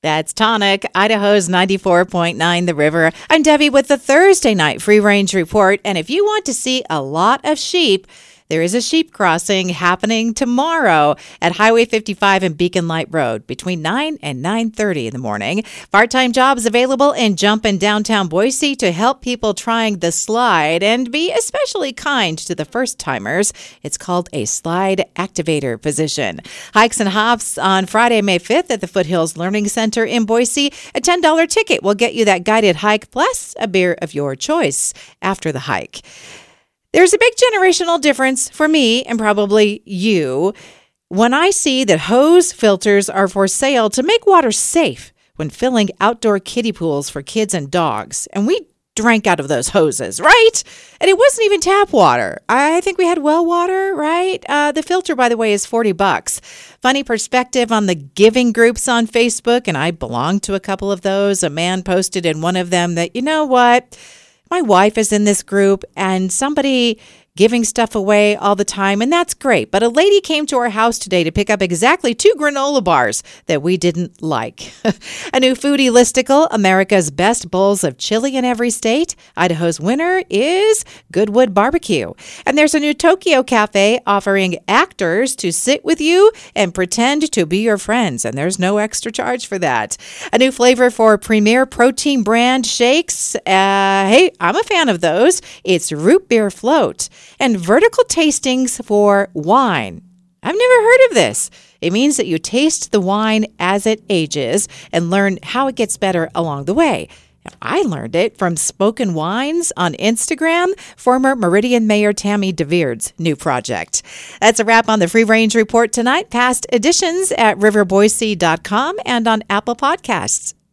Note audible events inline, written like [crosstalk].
That's Tonic, Idaho's 94.9 The River. I'm Debbie with the Thursday Night Free Range Report. And if you want to see a lot of sheep, there is a sheep crossing happening tomorrow at Highway 55 and Beacon Light Road between 9 and 9:30 in the morning. Part-time jobs available in Jump in downtown Boise to help people trying the slide and be especially kind to the first-timers. It's called a slide activator position. Hikes and hops on Friday, May 5th at the Foothills Learning Center in Boise. A $10 ticket will get you that guided hike plus a beer of your choice after the hike. There's a big generational difference for me and probably you when I see that hose filters are for sale to make water safe when filling outdoor kiddie pools for kids and dogs. And we drank out of those hoses, right? And it wasn't even tap water. I think we had well water, right? Uh, the filter, by the way, is 40 bucks. Funny perspective on the giving groups on Facebook, and I belong to a couple of those. A man posted in one of them that, you know what? My wife is in this group and somebody giving stuff away all the time, and that's great. But a lady came to our house today to pick up exactly two granola bars that we didn't like. [laughs] a new foodie listicle, America's best bowls of chili in every state. Idaho's winner is Goodwood Barbecue. And there's a new Tokyo cafe offering actors to sit with you and pretend to be your friends, and there's no extra charge for that. A new flavor for Premier Protein brand shakes. Uh, hey, I'm a fan of those. It's root beer float and vertical tastings for wine. I've never heard of this. It means that you taste the wine as it ages and learn how it gets better along the way. I learned it from Spoken Wines on Instagram, former Meridian Mayor Tammy de Weerd's new project. That's a wrap on the Free Range Report tonight. Past editions at riverboise.com and on Apple Podcasts.